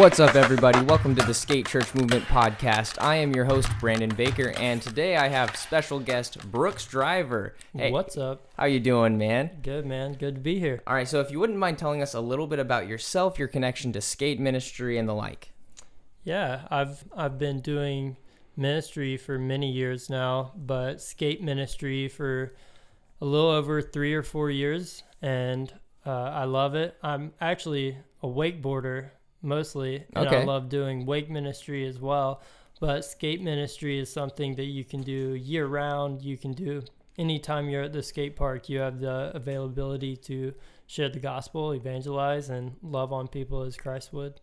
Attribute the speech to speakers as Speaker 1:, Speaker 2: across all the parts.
Speaker 1: What's up, everybody? Welcome to the Skate Church Movement podcast. I am your host, Brandon Baker, and today I have special guest Brooks Driver.
Speaker 2: Hey, What's up?
Speaker 1: How you doing, man?
Speaker 2: Good, man. Good to be here.
Speaker 1: All right, so if you wouldn't mind telling us a little bit about yourself, your connection to skate ministry, and the like.
Speaker 2: Yeah, I've I've been doing ministry for many years now, but skate ministry for a little over three or four years, and uh, I love it. I'm actually a wakeboarder mostly, and okay. I love doing wake ministry as well. But skate ministry is something that you can do year round. You can do anytime you're at the skate park. You have the availability to share the gospel, evangelize, and love on people as Christ would.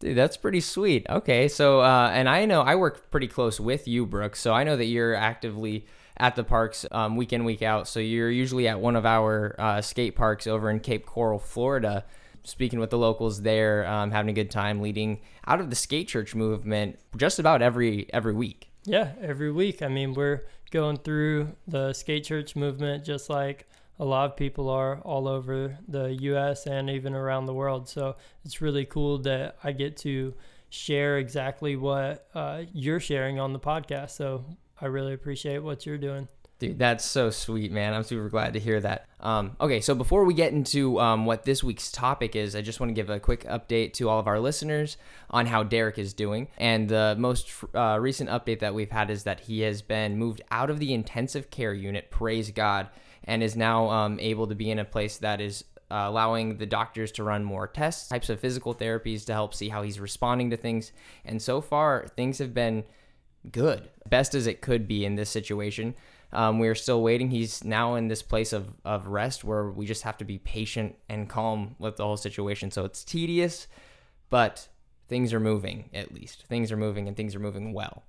Speaker 1: Dude, that's pretty sweet. Okay, so uh, and I know I work pretty close with you, Brooks. So I know that you're actively at the parks um, week in week out. So you're usually at one of our uh, skate parks over in Cape Coral, Florida speaking with the locals there, um, having a good time, leading out of the skate church movement just about every every week.
Speaker 2: Yeah, every week. I mean, we're going through the skate church movement just like a lot of people are all over the U.S. and even around the world. So it's really cool that I get to share exactly what uh, you're sharing on the podcast. So I really appreciate what you're doing.
Speaker 1: Dude, that's so sweet, man. I'm super glad to hear that. Um, okay, so before we get into um, what this week's topic is, I just want to give a quick update to all of our listeners on how Derek is doing. And the most uh, recent update that we've had is that he has been moved out of the intensive care unit, praise God, and is now um, able to be in a place that is uh, allowing the doctors to run more tests, types of physical therapies to help see how he's responding to things. And so far, things have been good, best as it could be in this situation. Um, we are still waiting. He's now in this place of, of rest where we just have to be patient and calm with the whole situation. So it's tedious, but things are moving at least. Things are moving and things are moving well.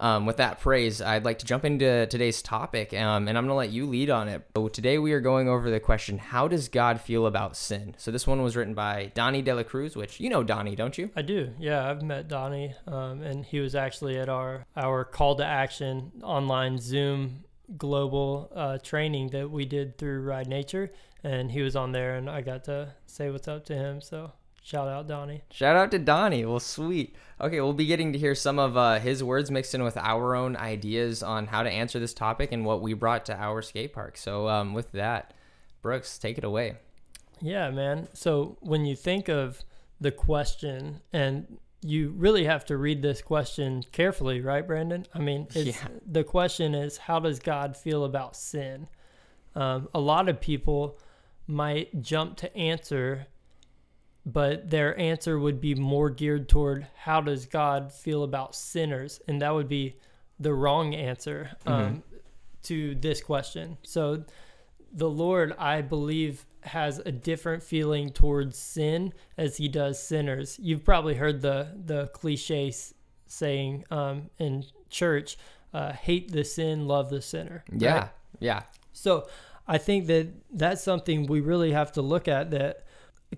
Speaker 1: Um, with that praise, I'd like to jump into today's topic, um, and I'm going to let you lead on it. So today we are going over the question, how does God feel about sin? So this one was written by Donnie De La Cruz, which you know Donnie, don't you?
Speaker 2: I do. Yeah, I've met Donnie, um, and he was actually at our our call to action online Zoom global uh, training that we did through Ride Nature, and he was on there, and I got to say what's up to him. So shout out Donnie.
Speaker 1: Shout out to Donnie. Well, sweet. Okay, we'll be getting to hear some of uh, his words mixed in with our own ideas on how to answer this topic and what we brought to our skate park. So um, with that, Brooks, take it away.
Speaker 2: Yeah, man. So when you think of the question and you really have to read this question carefully, right, Brandon? I mean, yeah. the question is, how does God feel about sin? Um, a lot of people might jump to answer, but their answer would be more geared toward how does God feel about sinners, and that would be the wrong answer um, mm-hmm. to this question. So, the Lord, I believe, has a different feeling towards sin as he does sinners. You've probably heard the the cliche saying um, in church, uh, "Hate the sin, love the sinner."
Speaker 1: Yeah, right? yeah.
Speaker 2: So I think that that's something we really have to look at. That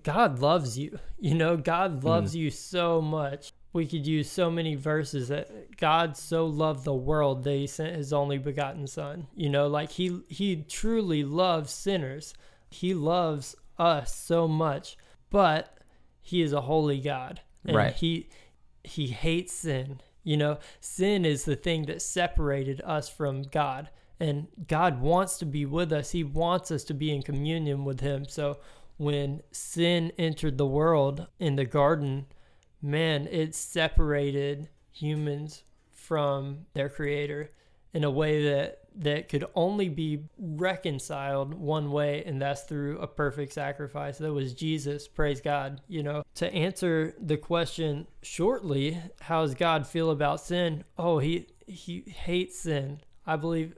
Speaker 2: God loves you. You know, God loves mm. you so much. We could use so many verses that God so loved the world that He sent His only begotten Son. You know, like He He truly loves sinners. He loves us so much, but he is a holy God. And right. he he hates sin. You know, sin is the thing that separated us from God. And God wants to be with us. He wants us to be in communion with him. So when sin entered the world in the garden, man, it separated humans from their creator in a way that that could only be reconciled one way, and that's through a perfect sacrifice. That was Jesus. Praise God. You know, to answer the question shortly, how does God feel about sin? Oh, he he hates sin. I believe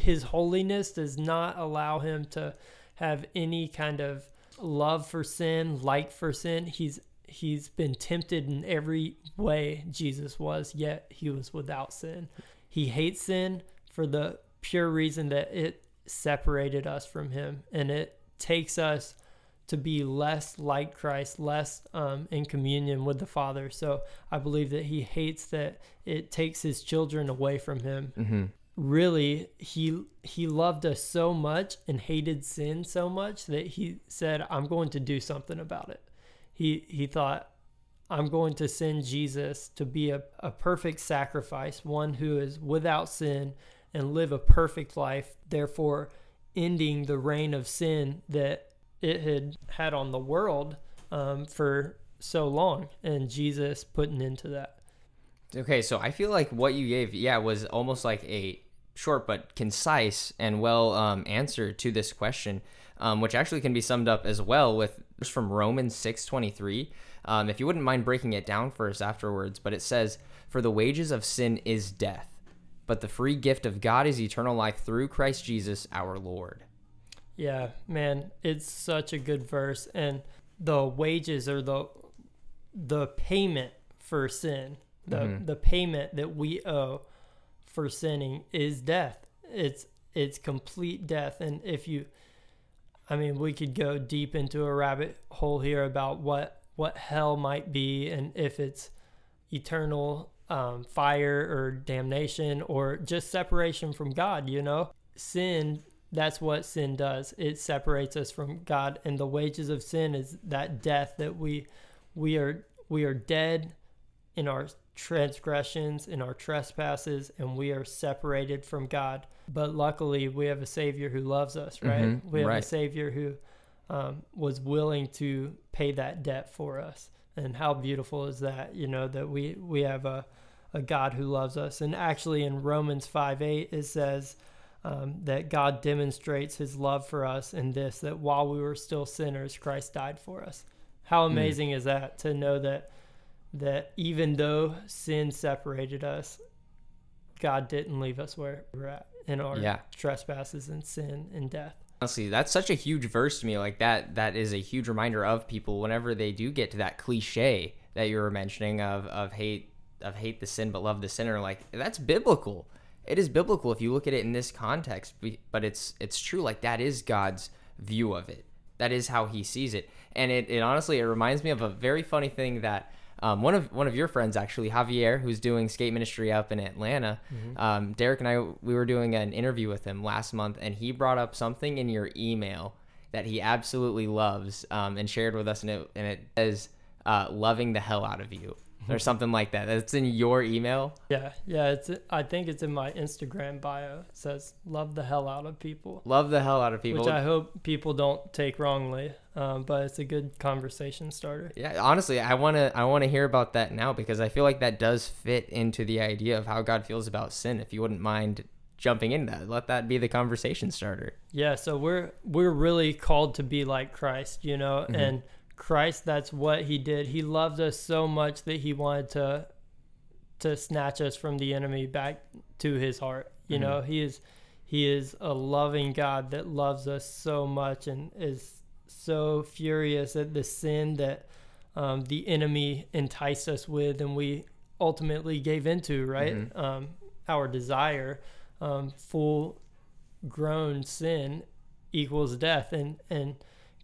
Speaker 2: his holiness does not allow him to have any kind of love for sin, like for sin. He's he's been tempted in every way Jesus was, yet he was without sin. He hates sin for the pure reason that it separated us from him and it takes us to be less like Christ, less um, in communion with the Father. So I believe that he hates that it takes his children away from him. Mm-hmm. Really, he he loved us so much and hated sin so much that he said, "I'm going to do something about it." He he thought, I'm going to send Jesus to be a, a perfect sacrifice, one who is without sin and live a perfect life, therefore ending the reign of sin that it had had on the world um, for so long, and Jesus putting an end to that.
Speaker 1: Okay, so I feel like what you gave, yeah, was almost like a short but concise and well um, answer to this question, um, which actually can be summed up as well with from Romans six twenty three. Um, if you wouldn't mind breaking it down for us afterwards, but it says, "For the wages of sin is death, but the free gift of God is eternal life through Christ Jesus our Lord."
Speaker 2: Yeah, man, it's such a good verse, and the wages or the the payment for sin, the
Speaker 1: Mhm.
Speaker 2: the payment that we owe for sinning is death. It's it's complete death, and if you, I mean, we could go deep into a rabbit hole here about what what hell might be, and if it's eternal um, fire or damnation or just separation from God. You know, sin that's what sin does it separates us from god and the wages of sin is that death that we we are we are dead in our transgressions and our trespasses and we are separated from god. But luckily we have a savior who loves us right?
Speaker 1: Mhm,
Speaker 2: we have a savior who um, was willing to pay that debt for us. And how beautiful is that you know that we we have a a god who loves us. And actually in romans 5 8 it says um, that God demonstrates his love for us in this that while we were still sinners, Christ died for us. How amazing is that to know that that even though sin separated us, God didn't leave us where we're at in our
Speaker 1: Yeah.
Speaker 2: trespasses and sin and death.
Speaker 1: Honestly, that's such a huge verse to me. Like that, that is a huge reminder of people whenever they do get to that cliche that you were mentioning of of hate of hate the sin but love the sinner. Like that's biblical. It is biblical if you look at it in this context. But it's it's true. Like that is God's view of it. That is how He sees it. And it, it honestly it reminds me of a very funny thing that. Um, one of one of your friends actually Javier, who's doing skate ministry up in Atlanta. Um, Derek and I we were doing an interview with him last month, and he brought up something in your email that he absolutely loves um, and shared with us, and it and it says uh, "loving the hell out of you" or something like that. That's in your email.
Speaker 2: Yeah, yeah. It's I think it's in my Instagram bio. It says love the hell out of people,
Speaker 1: Love the hell out of people.
Speaker 2: which I hope people don't take wrongly. Um, but it's a good conversation starter.
Speaker 1: Yeah, honestly, I want to I want to hear about that now because I feel like that does fit into the idea of how God feels about sin. If you wouldn't mind jumping into that, let that be the conversation starter.
Speaker 2: Yeah, so we're we're really called to be like Christ, you know,
Speaker 1: Mhm.
Speaker 2: and Christ that's what he did. He loved us so much that he wanted to to snatch us from the enemy back to his heart. You
Speaker 1: Mhm.
Speaker 2: know, he is he is a loving God that loves us so much and is so furious at the sin that um, the enemy enticed us with and we ultimately gave into, right?
Speaker 1: Mhm.
Speaker 2: Um, our desire, um, full grown sin equals death and and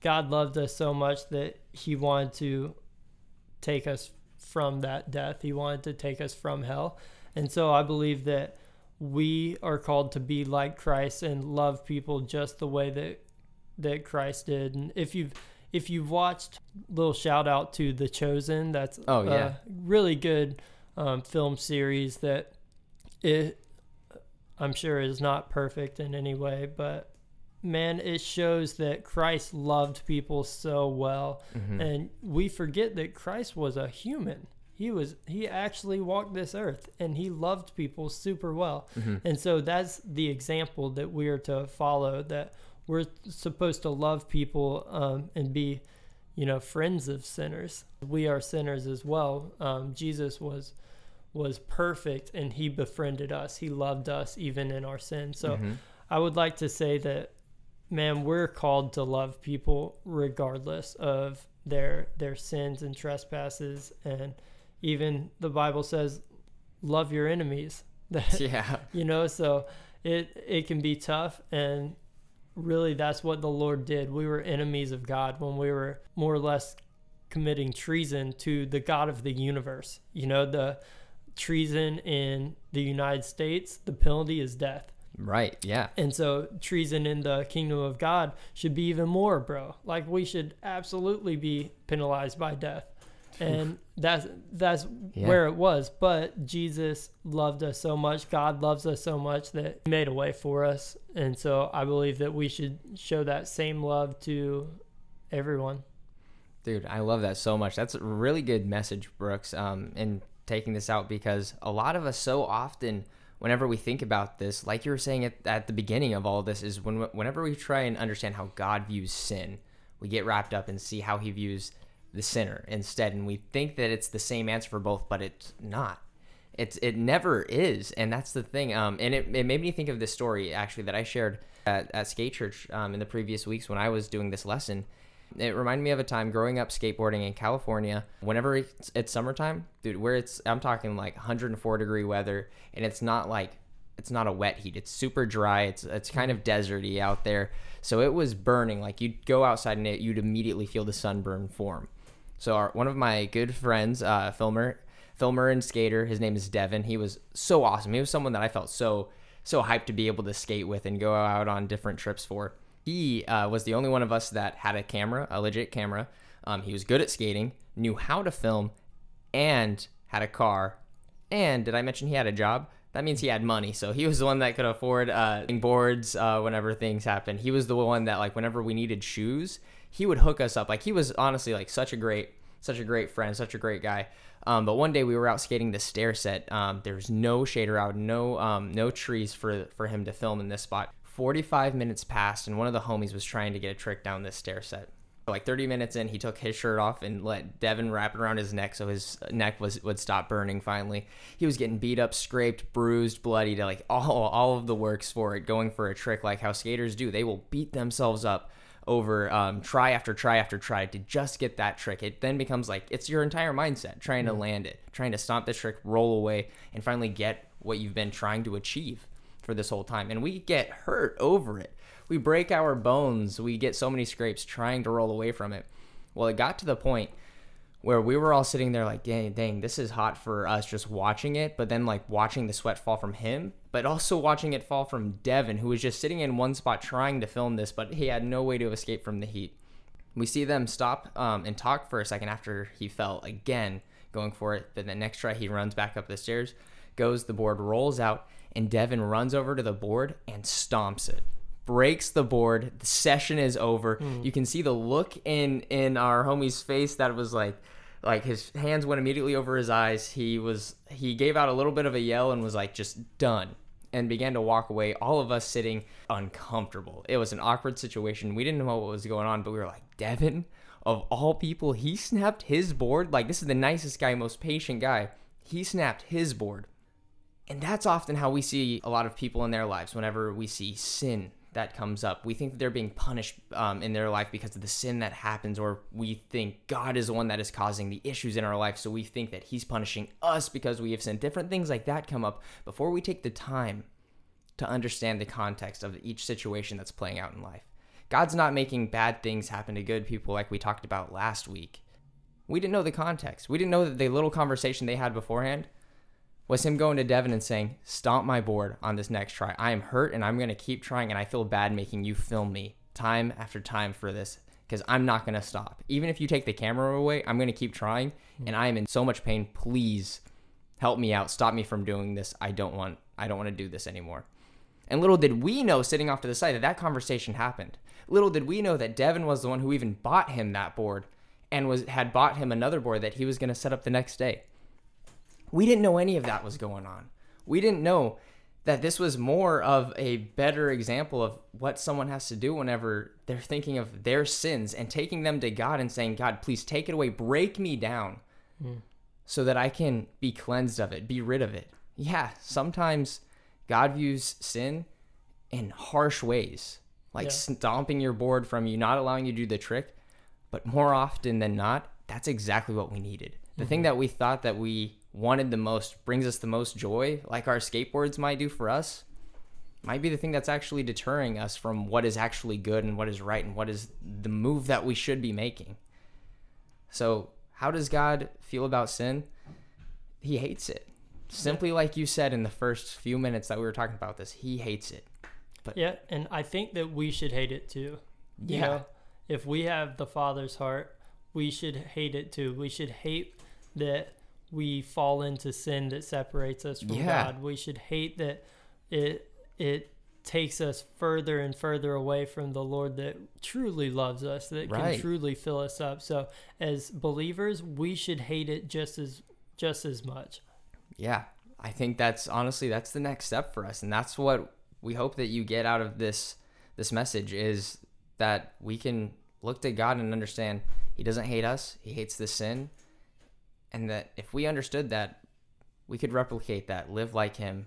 Speaker 2: God loved us so much that he wanted to take us from that death. He wanted to take us from hell. And so I believe that we are called to be like Christ and love people just the way that that Christ did. And if you've if you've watched little shout out to The Chosen, that's
Speaker 1: Oh, yeah.
Speaker 2: a really good um, film series that it I'm sure is not perfect in any way, but man, it shows that Christ loved people so well.
Speaker 1: Mhm.
Speaker 2: And we forget that Christ was a human. He was he actually walked this earth and he loved people super well.
Speaker 1: Mhm.
Speaker 2: And so that's the example that we are to follow that we're supposed to love people um, and be you know friends of sinners. We are sinners as well. Um, Jesus was was perfect and he befriended us. He loved us even in our sin. So
Speaker 1: Mhm.
Speaker 2: I would like to say that man, we're called to love people regardless of their their sins and trespasses and even the Bible says love your enemies.
Speaker 1: Yeah.
Speaker 2: you know, so it it can be tough and really that's what the Lord did. We were enemies of God when we were more or less committing treason to the God of the universe. You know, the treason in the United States, the penalty is death.
Speaker 1: Right. Yeah.
Speaker 2: And so treason in the kingdom of God should be even more, bro. Like we should absolutely be penalized by death. and that's that's
Speaker 1: Yeah.
Speaker 2: where it was. But Jesus loved us so much. God loves us so much that He made a way for us, and so I believe that we should show that same love to everyone.
Speaker 1: Dude, I love that so much. That's a really good message, Brooks, um, in taking this out because a lot of us so often, whenever we think about this, like you were saying at, at the beginning of all this, is when whenever we try and understand how God views sin, we get wrapped up and see how He views the sinner instead, and we think that it's the same answer for both, but it's not. It's it never is, and that's the thing. Um, and it, it made me think of this story actually that I shared at, at skate church um, in the previous weeks when I was doing this lesson. It reminded me of a time growing up skateboarding in California. Whenever it's, it's summertime, dude, where it's I'm talking like 104 degree weather, and it's not like it's not a wet heat. It's super dry. It's it's kind of deserty out there. So it was burning. Like you'd go outside and it, you'd immediately feel the sunburn form. So our, one of my good friends, uh, filmer, filmer and skater, his name is Devin. He was so awesome. He was someone that I felt so so hyped to be able to skate with and go out on different trips for. He uh, was the only one of us that had a camera, a legit camera. Um, he was good at skating, knew how to film, and had a car. And did I mention he had a job? That means he had money. So he was the one that could afford uh, boards uh, whenever things happened. He was the one that like whenever we needed shoes, he would hook us up. Like he was honestly like such a great, such a great friend, such a great guy. Um, but one day we were out skating the stair set. Um, no shader out, no um, no trees for for him to film in this spot. 45 minutes passed, and one of the homies was trying to get a trick down this stair set. Like 30 minutes in, he took his shirt off and let Devin wrap it around his neck so his neck was would stop burning. Finally, he was getting beat up, scraped, bruised, bloody, to like all all of the works for it, going for a trick like how skaters do. They will beat themselves up over um, try after try after try to just get that trick. It then becomes like it's your entire mindset trying to land it, trying to stomp the trick, roll away, and finally get what you've been trying to achieve for this whole time. And we get hurt over it. We break our bones. We get so many scrapes trying to roll away from it. Well, it got to the point where we were all sitting there like, dang, dang, this is hot for us just watching it, but then like watching the sweat fall from him, but also watching it fall from Devin, who was just sitting in one spot trying to film this, but he had no way to escape from the heat. We see them stop um, and talk for a second after he fell again, going for it. But the next try, he runs back up the stairs, goes, the board rolls out, and Devin runs over to the board and stomps it. Breaks the board. The session is over.
Speaker 2: Hmm.
Speaker 1: you can see the look in in our homie's face that was like like his hands went immediately over his eyes. He was he gave out a little bit of a yell and was like just done and began to walk away all of us sitting uncomfortable. It was an awkward situation. We didn't know what was going on but we were like devin of all people he snapped his board. Like this is the nicest guy most patient guy. He snapped his board and that's often how we see a lot of people in their lives whenever we see sin that comes up. We think that they're being punished um, in their life because of the sin that happens, or we think God is the one that is causing the issues in our life. So we think that He's punishing us because we have sinned. Different things like that come up before we take the time to understand the context of each situation that's playing out in life. God's not making bad things happen to good people like we talked about last week. We didn't know the context. We didn't know that the little conversation they had beforehand was him going to Devin and saying, Stomp my board on this next try. I am hurt and I'm going to keep trying, and I feel bad making you film me time after time for this because I'm not going to stop. Even if you take the camera away, I'm going to keep trying, hmm. and I am in so much pain. Please help me out. Stop me from doing this. I don't want. I don't want to do this anymore. And little did we know, sitting off to the side, that that conversation happened. Little did we know that Devin was the one who even bought him that board, and was had bought him another board that he was going to set up the next day. We didn't know any of that was going on. We didn't know that this was more of a better example of what someone has to do whenever they're thinking of their sins and taking them to God and saying, God, please take it away, break me down hmm. so that I can be cleansed of it, be rid of it. Yeah, sometimes God views sin in harsh ways, like
Speaker 2: Yeah.
Speaker 1: stomping your board from you, not allowing you to do the trick. But more often than not, that's exactly what we needed. The thing mm-hmm. that we thought that we wanted the most brings us the most joy, like our skateboards might do for us, might be the thing that's actually deterring us from what is actually good and what is right and what is the move that we should be making. So, how does God feel about sin? He hates it. Simply like you said in the first few minutes that we were talking about this, he hates it.
Speaker 2: Yeah, and I think that we should hate it too. You
Speaker 1: Yeah.
Speaker 2: know, if we have the Father's heart, we should hate it too. We should hate that we fall into sin that separates us from
Speaker 1: Yeah.
Speaker 2: God. We should hate that it it takes us further and further away from the Lord that truly loves us, that
Speaker 1: Right.
Speaker 2: can truly fill us up. So as believers, we should hate it just as just as much.
Speaker 1: Yeah, I think that's honestly that's the next step for us, and that's what we hope that you get out of this this message is that we can look to God and understand He doesn't hate us; He hates the sin, and that if we understood that, we could replicate that, live like Him,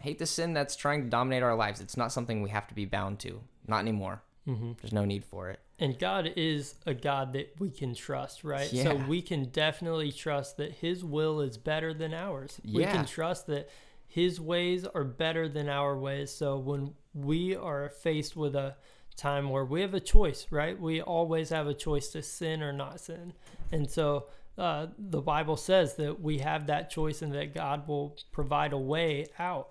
Speaker 1: hate the sin that's trying to dominate our lives. It's not something we have to be bound to, not anymore.
Speaker 2: Mm-hmm.
Speaker 1: There's no need for it.
Speaker 2: And God is a God that we can trust, right? So we can definitely trust that His will is better than ours. We can trust that His ways are better than our ways. So when we are faced with a time where we have a choice, right? We always have a choice to sin or not sin. And so uh, the Bible says that we have that choice and that God will provide a way out.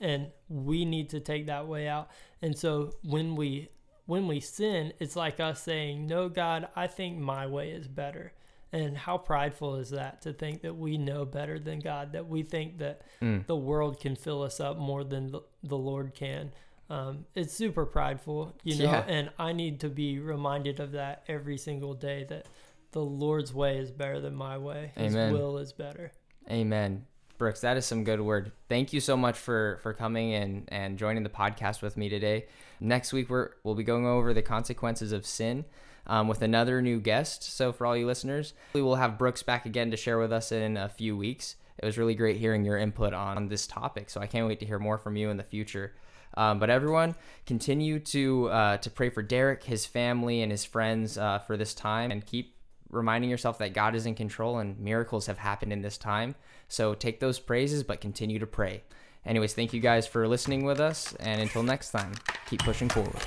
Speaker 2: And we need to take that way out. And so when we when we sin, it's like us saying, No, God, I think my way is better. And how prideful is that to think that we know better than God, that we think that
Speaker 1: Mm.
Speaker 2: the world can fill us up more than the, the Lord can? Um, it's super prideful, you know,
Speaker 1: Yeah.
Speaker 2: and I need to be reminded of that every single day that the Lord's way is better than my way. His
Speaker 1: Amen.
Speaker 2: will is better.
Speaker 1: Amen. Brooks, that is some good word. Thank you so much for for coming and and joining the podcast with me today. Next week we're we'll be going over the consequences of sin um, with another new guest. So for all you listeners, we will have Brooks back again to share with us in a few weeks. It was really great hearing your input on this topic. So I can't wait to hear more from you in the future. Um, but everyone, continue to uh, to pray for Derek, his family, and his friends uh, for this time, and keep reminding yourself that God is in control and miracles have happened in this time. So take those praises, but continue to pray. Anyways, thank you guys for listening with us, and until next time, keep pushing forward.